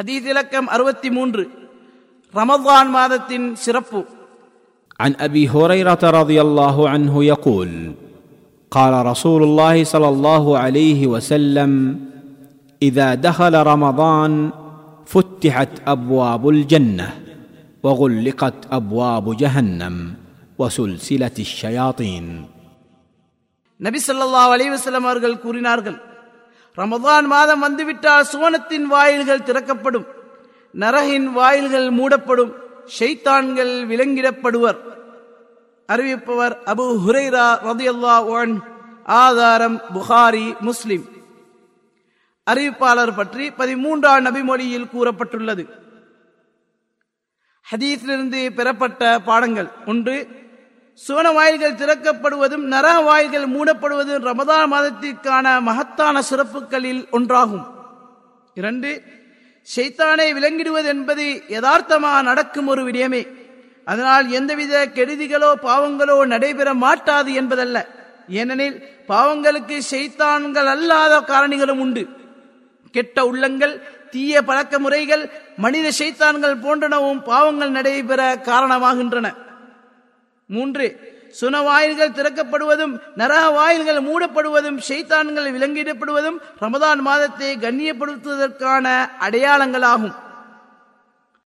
ஹதீத் இலக்கம் அறுபத்தி மூன்று ரமதான் மாதத்தின் சிறப்பு عن ابي هريره رضي الله عنه يقول قال رسول الله صلى الله عليه وسلم اذا دخل رمضان فتحت ابواب الجنه وغلقت ابواب جهنم وسلسله الشياطين நபி ஸல்லல்லாஹு அலைஹி வஸல்லம் அவர்கள் கூறினார்கள் ரமதான் மாதம் வந்துவிட்டால் சுவனத்தின் வாயில்கள் திறக்கப்படும். நரகின் வாயில்கள் மூடப்படும். ஷைத்தான்கள் விலங்கிடப்படுவர். அறிவிப்பவர் அபு ஹுரைரா ரதியல்லா ஒன் ஆதாரம் புகாரி முஸ்லிம். அறிவிப்பாளர் பற்றி பதிமூன்றாம் நபிமொழியில் கூறப்பட்டுள்ளது. ஹதீஸிலிருந்து பெறப்பட்ட பாடங்கள் ஒன்று சுவன வாயில்கள் திறக்கப்படுவதும் நர வாயில்கள் மூடப்படுவதும் ரமதான் மாதத்திற்கான மகத்தான சிறப்புகளில் ஒன்றாகும். இரண்டு ஷைத்தானை விலங்கிடுவது என்பது யதார்த்தமாக நடக்கும் ஒரு விடயமே. அதனால் எந்தவித கெடுதிகளோ பாவங்களோ நடைபெற மாட்டாது என்பதல்ல. ஏனெனில் பாவங்களுக்கு ஷைத்தான்கள் அல்லாத காரணிகளும் உண்டு. கெட்ட உள்ளங்கள் தீய பழக்க முறைகள் மனித ஷைத்தான்கள் போன்றனவும் பாவங்கள் நடைபெற காரணமாகின்றன. மூன்று சுன வாயில்கள் திறக்கப்படுவதும் நரக வாயில்கள் மூடப்படுவதும் ஷைத்தான்கள் விலங்கிடப்படுவதும் ரமதான் மாதத்தை கண்ணியப்படுத்துவதற்கான அடையாளங்களாகும்.